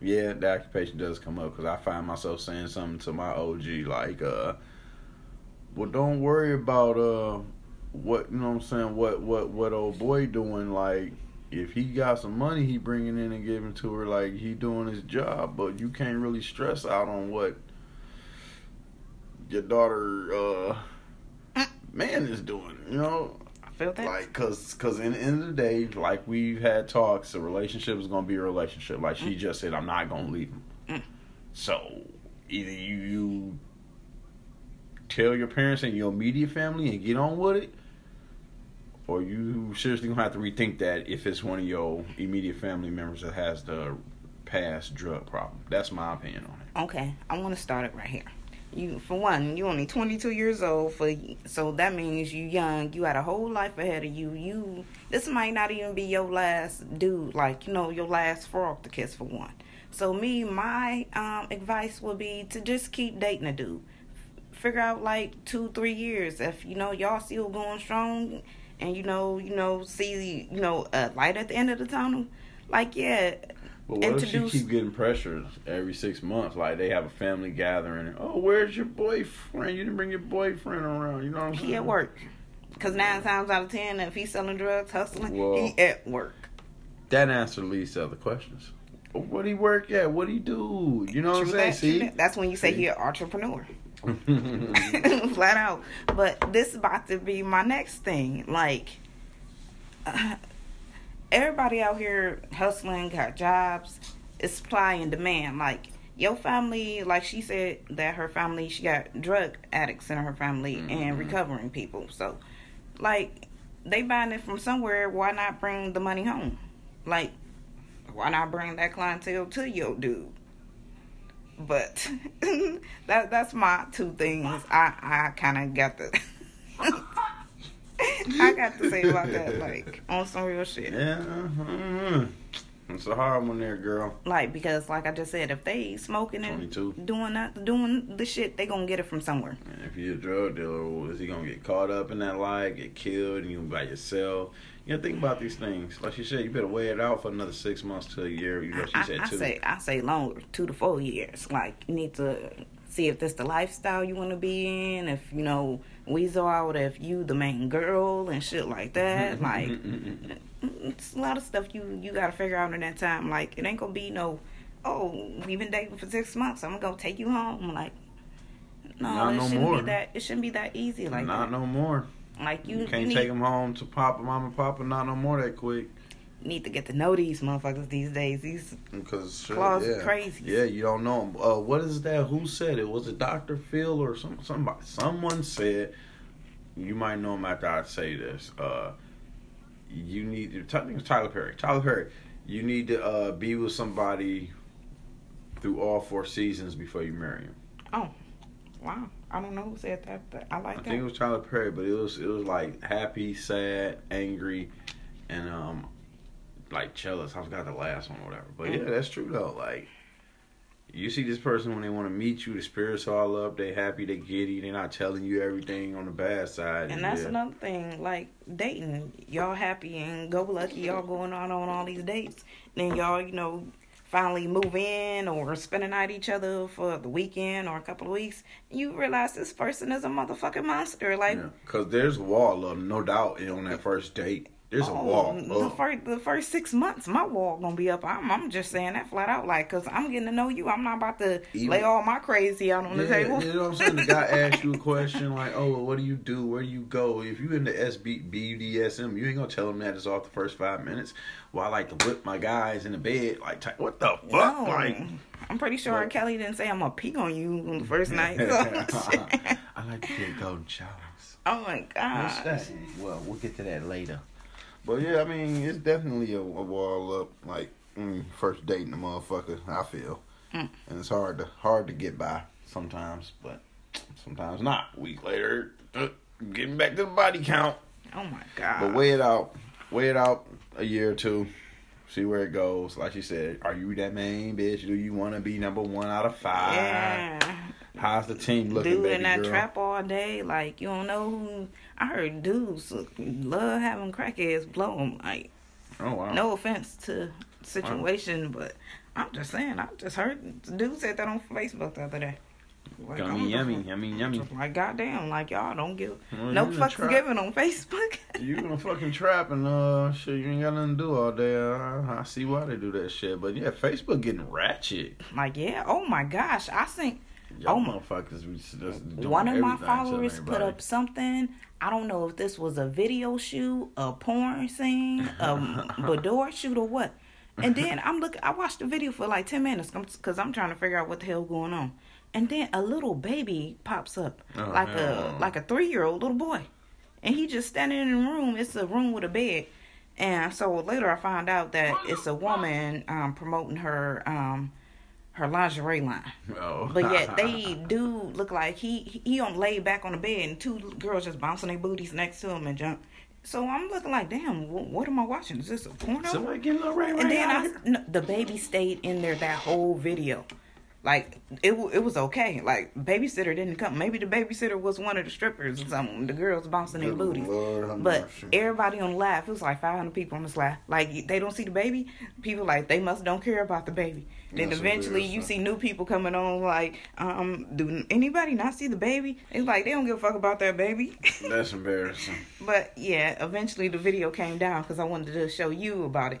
Yeah, the occupation does come up because I find myself saying something to my OG like, uh, "Well, don't worry about uh." what you know what I'm saying what what what old boy doing like if he got some money he bringing in and giving to her like he doing his job. But you can't really stress out on what your daughter uh man is doing you know? I feel that. Like cuz cuz in the end of the day like we've had talks a relationship is going to be a relationship. Like she just said I'm not going to leave him. Mm. so either you you tell your parents and your immediate family and get on with it, or you seriously gonna have to rethink that if it's one of your immediate family members that has the past drug problem. That's my opinion on it. okay i want to start it right here. You for one you only 22 years old for so that means you young. You got a whole life ahead of you. You this might not even be your last dude like you know your last frog to kiss for one. So me my um advice would be to just keep dating a dude figure out like two three years if you know y'all still going strong and you know you know see you know a light at the end of the tunnel like yeah But what if she keep getting pressured every six months? Like they have a family gathering. And, oh, where's your boyfriend? You didn't bring your boyfriend around. You know what I'm saying? he at work because nine times out of ten if he's selling drugs hustling Well- he at work That answer leads to other questions. What he work at? What he do? You know what I'm saying? that, See, that's when you say See? he an entrepreneur flat out. But this is about to be my next thing. Like, uh, everybody out here hustling, got jobs. It's supply and demand. Like, your family, like she said that her family, she got drug addicts in her family and Mhm. recovering people. So, like, they buying it from somewhere. Why not bring the money home? Like, why not bring that clientele to your dude? But that that's my two things. I I kind of got the I got to say about that, like on some real shit. Yeah, mm, it's a hard one there, girl. Like because, like I just said, if they smoking and 22. doing that, doing the shit, they gonna get it from somewhere. And if you're a drug dealer, is he gonna get caught up in that lie, get killed, and you by yourself? You gotta think about these things. Like she said, you better weigh it out for another six months to a year. You know, she I, said I two. say, I say longer, two to four years. Like you need to see if this the lifestyle you want to be in. If you know weasel out, if you the main girl and shit like that. Mm-hmm, mm-hmm, like mm-hmm, it's a lot of stuff you you gotta figure out in that time. Like it ain't gonna be no, oh, we've been dating for six months. I'm gonna go take you home. Like no, Not it no shouldn't more. be that. It shouldn't be that easy like not that. no more. Like you, You you can't need, take them home to Papa, Mama, Papa. Not no more that quick. need to get to know these motherfuckers these days. These Because Claws yeah. crazy. Yeah, you don't know him. Uh, what is that? Who said it? Was it Doctor Phil or some somebody? Someone said you might know him after I say this. Uh, you need. I think it's Tyler Perry. Tyler Perry. You need to uh, be with somebody through all four seasons before you marry him. Oh, wow, I don't know who said that, but I like I that. think it was Tyler Perry, but it was it was like happy, sad, angry, and um like jealous. I forgot the last one or whatever. But yeah, that's true though. Like you see this person when they want to meet you, the spirits all up, they happy, they giddy, they're not telling you everything on the bad side. And that's yeah. another thing, like dating. Y'all happy and go lucky, y'all going on on all these dates. Then y'all, you know, finally move in or spend a night each other for the weekend or a couple of weeks. You realize this person is a motherfucking monster. Like, Yeah, cause there's a wall of no doubt on that first date. There's a oh, wall. the first the first six months, my wall gonna be up. I'm I'm just saying that flat out, like, cause I'm getting to know you. I'm not about to Even- lay all my crazy out on the table. you know what I'm saying? The guy asks you a question like, "Oh, well, what do you do? Where do you go?" If you in the SB BDSM, you ain't gonna tell him that it's off the first five minutes. Well, I like to whip my guys in the bed. Like, what the fuck? No. Like, I'm pretty sure Kelly didn't say I'm gonna pee on you on the first night. So- I like to get golden showers. oh my god. Well, we'll get to that later. But yeah, I mean, it's definitely a, a wall up. Like mm, first dating a motherfucker. I feel, Mm. and it's hard to hard to get by sometimes, but sometimes not. A week later, uh, getting back to the body count. Oh my god. But weigh it out. Weigh it out a year or two. See where it goes. Like you said, are you that main bitch? Do you want to be number one out of five? yeah. How's the team looking, Dude baby in that girl? trap all day, like you don't know who. I heard dudes love having crackheads blow them. Like Oh wow. no offense to situation, but I'm just saying. I just heard dude said that on Facebook the other day. Like, Yummy, yummy, just- yummy, yummy. just Like goddamn, like y'all don't give Well, no fucks trap. given on Facebook. You in a fucking trap and uh shit, you ain't got nothing to do all day. Uh, I see why they do that shit. But yeah, Facebook getting ratchet. like yeah, oh my gosh, I think Y'all Oh motherfuckers just one of my followers put up something. I don't know if this was a video shoot, a porn scene, a boudoir shoot, or what. And then I'm looking. I watched the video for like ten minutes because I'm trying to figure out what the hell going on. And then a little baby pops up, Oh, like hell a like a three year old little boy, and he just standing in the room. It's a room with a bed. And so later I found out that it's a woman um, promoting her um, her lingerie line. Oh. But yet they do look like he he on laid back on the bed and two girls just bouncing their booties next to him and jump. So I'm looking like, damn, what am I watching? Is this a porno? Somebody getting a little Ray and then I, no, the baby stayed in there that whole video. Like it, it was okay. Like babysitter didn't come. Maybe the babysitter was one of the strippers or something. The girls bouncing their booties. Lord But everybody on the live, it was like 500 people on this live. Like they don't see the baby. People like they must don't care about the baby. Then That's eventually you see new people coming on like, um, do anybody not see the baby? It's like they don't give a fuck about that baby. That's embarrassing. but yeah, eventually the video came down because I wanted to show you about it.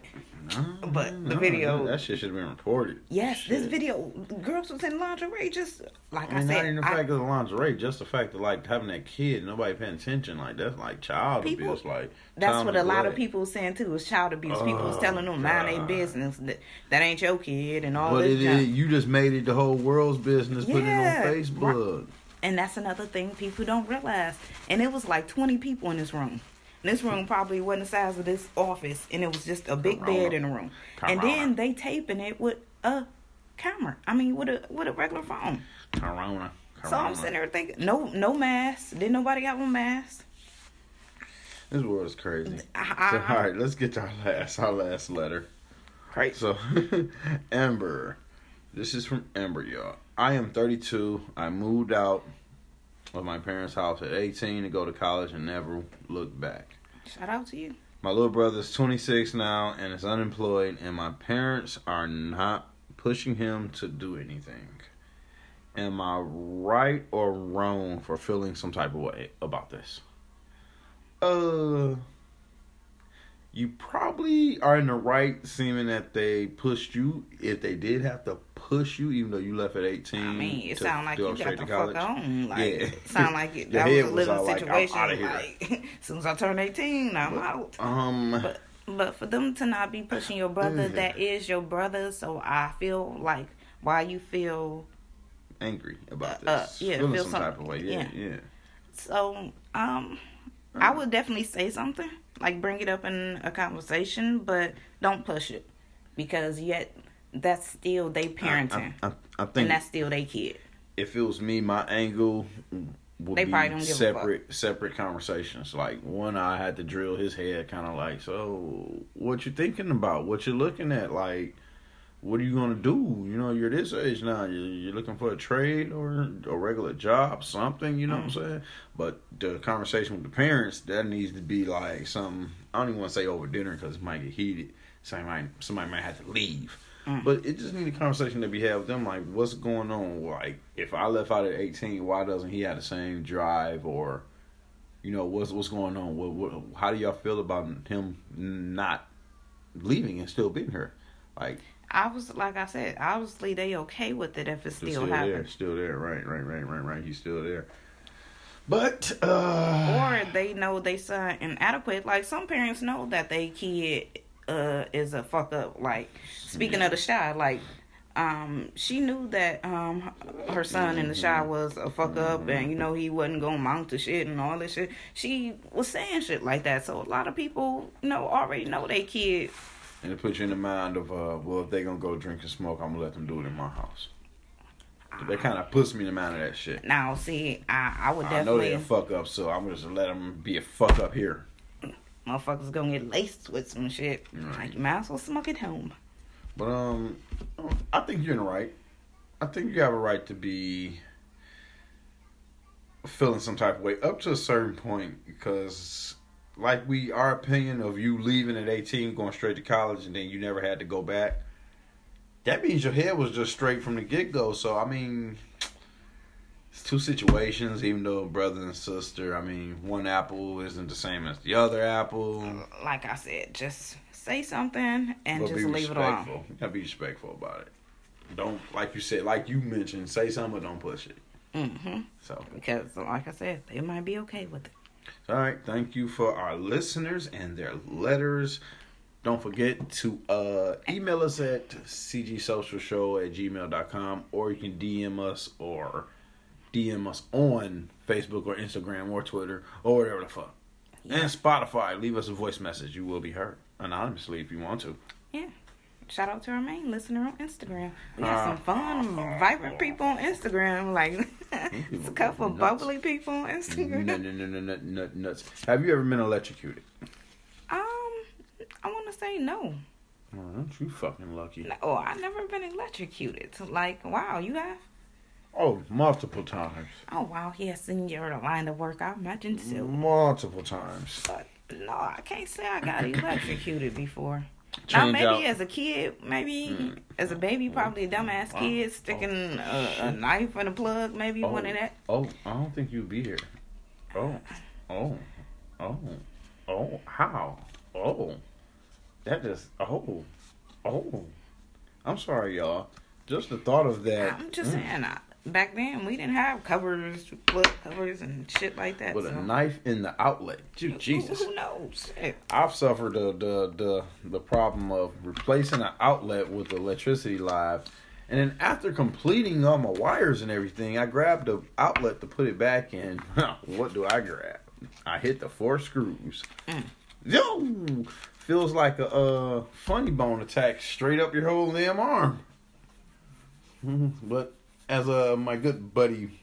But the No, video- that shit should have been reported. Yes, this video, girls was in lingerie, just like I I, mean, not even the I- fact of the lingerie, just the fact of like having that kid, nobody paying attention, like that's like child People- abuse. Like That's what a lot of people saying too. is child abuse. people was Oh, telling them mind their business. That that ain't your kid and all that. But this. is, you just made it the whole world's business. Put it on Facebook. And that's another thing people don't realize. And it was like 20 people in this room. This room probably wasn't the size of this office, and it was just a big Corona. bed in the room. And then Corona. they taping it with a camera. I mean, with a with a regular phone. Corona. So I'm sitting there thinking, no, no mask. Didn't nobody have a mask. This world is crazy. So, I, all right, let's get to our last our last letter. Crazy. So, Amber, this is from Amber, y'all. I am 32. I moved out of my parents' house at 18 to go to college and never looked back. Shout out to you. My little brother's 26 now and is unemployed, and my parents are not pushing him to do anything. Am I right or wrong for feeling some type of way about this? Uh, you probably are in the right, seeming that they pushed you. If they did have to push you, even though you left at 18, I mean, it to sound like go you got the to fuck college. on. Like, Yeah. it sound like it, that was a living like, situation. outta. Like, as soon as I turn 18, I'm out. Um, But but for them to not be pushing your brother, Yeah. that is your brother. So I feel like why you feel angry about Uh, uh, this. yeah, Feeling feel some some- type of way. Yeah, yeah. so. Um, I would definitely say something like bring it up in a conversation, but don't push it because yet that's still they parenting I, I, I think and that's still they kid. if it was me, my angle would They be separate separate conversations. Like one, I had to drill his head, kind of like, so what you thinking about? What you looking at? Like, what are you gonna do? You know, you're this age now. You're, you're looking for a trade or a regular job, something. You know what I'm mm. saying? But the conversation with the parents that needs to be like something. I don't even want to say over dinner because it might get heated. Somebody might somebody might have to leave. Mm. But it just need a conversation to be had with them. Like, what's going on? Like, if I left out at 18, why doesn't he have the same drive? Or, you know, what's what's going on? What, what how do y'all feel about him not leaving and still being here? Like, I was like I said, obviously they okay with it if it's still, still, there, happening. still there. Right, right, right, right, right. He's still there. But uh, or they know they son inadequate. Like some parents know that they kid uh is a fuck up. Like speaking of the Chi, like um she knew that um her son in the Chi was a fuck up and you know he wasn't gonna mount to shit and all this shit. She was saying shit like that. So a lot of people you know already know they kid. And it puts you in the mind of, uh, well, if they're gonna go drink and smoke, I'm gonna let them do it in my house. That kind of puts me in the mind of that shit. Now see, I I would I know they definitely a fuck up, so I'm gonna just let them be a fuck up here. motherfuckers gonna get laced with some shit. Like you might as well smoke at home. But um, I think you're in the right. I think you have a right to be feeling some type of way up to a certain point because, like we, our opinion of you leaving at 18, going straight to college, and then you never had to go back. That means your head was just straight from the get go. So I mean, it's two situations. Even though brother and sister, I mean, one apple isn't the same as the other apple. Like I said, just say something and But just leave it alone. You gotta be respectful about it. Don't like you said, like you mentioned, say something but don't push it. mm-hmm So, Because, like I said, they might be okay with it. All right. Thank you for our listeners and their letters. Don't forget to uh, email us at cgsocialshow at gmail.com or you can DM us or DM us on Facebook or Instagram or Twitter or whatever the fuck. And Spotify. Leave us a voice message. You will be heard anonymously if you want to. Yeah. Shout out to our main listener on Instagram. We got Uh, some fun, vibrant people on Instagram. Like, it's a couple bubbly people on Instagram. Nut, nut, nut, nut, nut, nut, nuts. Have you ever been electrocuted? Um, I want to say no. Oh, aren't you fucking lucky? No, oh, I've never been electrocuted. Like, wow, you have? Oh, multiple times. Oh, wow, yes, in your line of work, I imagine so. Multiple times. But no, I can't say I got electrocuted before. Now maybe out. as a kid, maybe as a baby, probably a dumbass kid sticking a, a knife in a plug, maybe Oh, one of that. oh, I don't think you'd be here. Oh, oh, oh, oh, how? Oh, that just, oh, oh. I'm sorry, y'all. Just the thought of that. I'm just mm, saying, I, back then we didn't have covers, plug covers, and shit like that. With so. a knife in the outlet. Who- Jesus. Who knows? Shit. I've suffered the, the the the problem of replacing an outlet with electricity live, and then after completing all my wires and everything, I grabbed the outlet to put it back in. what do I grab? I hit the four screws. Mm. Yo, feels like a uh, funny bone attack straight up your whole damn arm. But as uh, my good buddy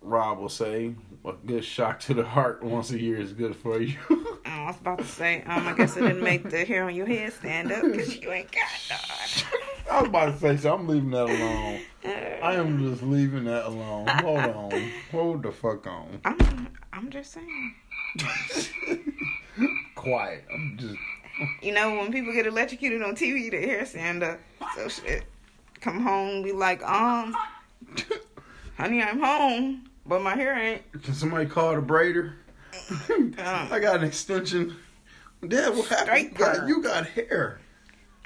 Rob will say, a good shock to the heart once a year is good for you. I was about to say, um, I guess it didn't make the hair on your head stand up because you ain't got none. I was about to say, so I'm leaving that alone. I am just leaving that alone. Hold on. Hold the fuck on. I'm, I'm just saying. Quiet. I'm just. You know, when people get electrocuted on TV, their hair stand up. So shit. Come home, be like, um, honey, I'm home, but my hair ain't. Can somebody call the braider? Um, I got an extension. Dad, what happened? Straight You got, you got hair.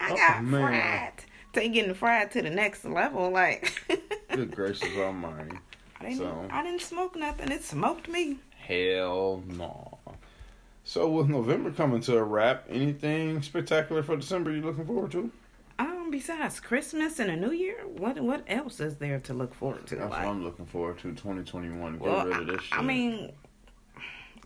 I Oh, got man. fried. Taking the fried to the next level, like. Good gracious almighty. I didn't, So- I didn't smoke nothing. It smoked me. Hell no. So with November coming to a wrap, anything spectacular for December you looking forward to? Besides Christmas and a New Year, what what else is there to look forward to? That's like, what I'm looking forward to. 2021. Get well, rid of this I, shit. I mean,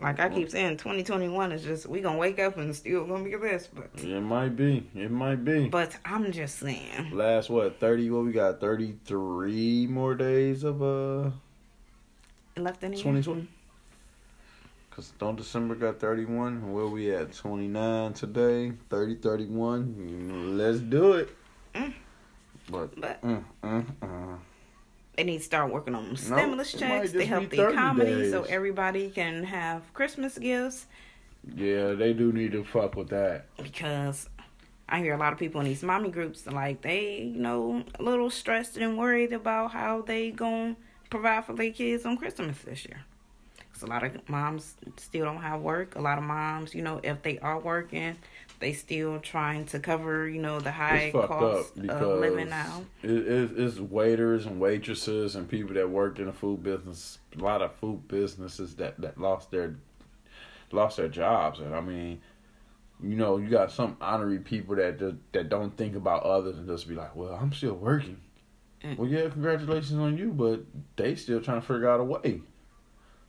like I keep saying, 2021 is just we gonna wake up and still gonna be this, but it might be. It might be. but I'm just saying, Last what 30? What we got? 33 more days of uh left in 2020. Cause don't December got 31. Where we at? 29 today. 30, 31. Mm, Let's do it. Mm. But But mm, mm, mm. they need to start working on them stimulus it checks to help the 30 economy, so everybody can have Christmas gifts. yeah, they do need to fuck with that. because I hear a lot of people in these mommy groups like they, you know, a little stressed and worried about how they gonna provide for their kids on Christmas this year. Cause a lot of moms still don't have work. A lot of moms, you know, if they are working, they still trying to cover, you know, the high cost of living now. It, it, it's waiters and waitresses and people that work in the food business. A lot of food businesses that, that lost their lost their jobs, and I mean, you know, you got some honorary people that just, that don't think about others and just be like, "Well, I'm still working." Mm. Well, yeah, congratulations on you, but they still trying to figure out a way.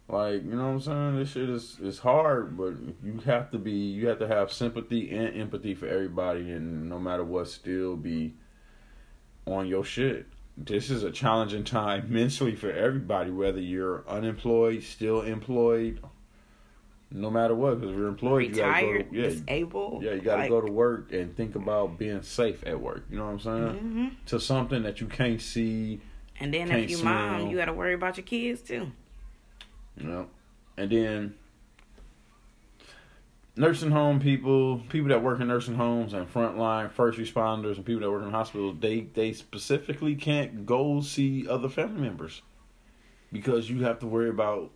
Like, you know what I'm saying? This shit is is hard, but you have to be you have to have sympathy and empathy for everybody and no matter what still be on your shit. This is a challenging time mentally for everybody, whether you're unemployed, still employed, no matter what, because we're employed. Retired, you gotta go to, yeah, disabled. yeah, you got to like, go to work and think about being safe at work. You know what I'm saying? hmm To something that you can't see, And then if you smell. mom, you got to worry about your kids too. You know. And then nursing home people, people that work in nursing homes and frontline first responders and people that work in hospitals, they they specifically can't go see other family members because you have to worry about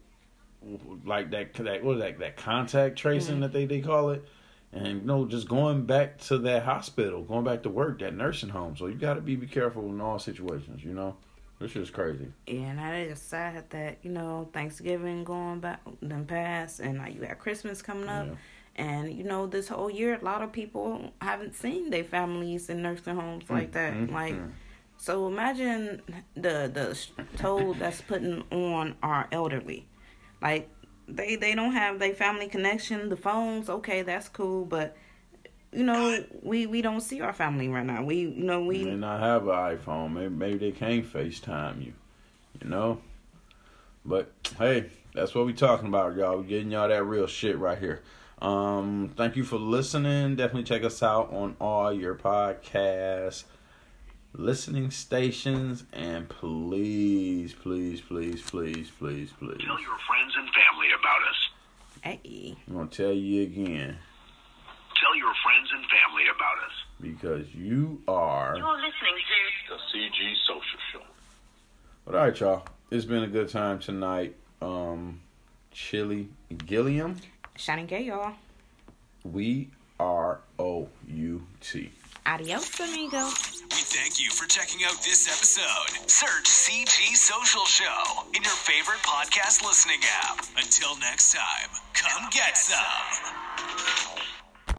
like that that what is that that contact tracing Mhm. that they they call it. And you know, just going back to that hospital, going back to work, that nursing home. So you got to be be careful in all situations. You know, this is crazy. Yeah, and that is sad that you know Thanksgiving going back then past, and like you got Christmas coming up, Yeah. and you know this whole year a lot of people haven't seen their families in nursing homes like that. Mm, Like, mm. so imagine the the toll that's putting on our elderly, like they they don't have their family connection, the phones. Okay, that's cool, but you know we we don't see our family right now. We you know We we may not have an iPhone. Maybe maybe they can't FaceTime you. You know? But hey, that's what we're talking about, y'all. We getting y'all that real shit right here. Um, thank you for listening. Definitely check us out on all your podcast listening stations and please, please, please, please, please, please. Tell your friends and family about us. hey I'm gonna tell you again. Tell your friends and family about us. Because you are You're listening to The CG Social Show. But all right, y'all. It's been a good time tonight. Um, Chili Gilliam. shining gay y'all. We R O U T. Adios, amigo. We thank you for checking out this episode. Search CG Social Show in your favorite podcast listening app. Until next time, come get some.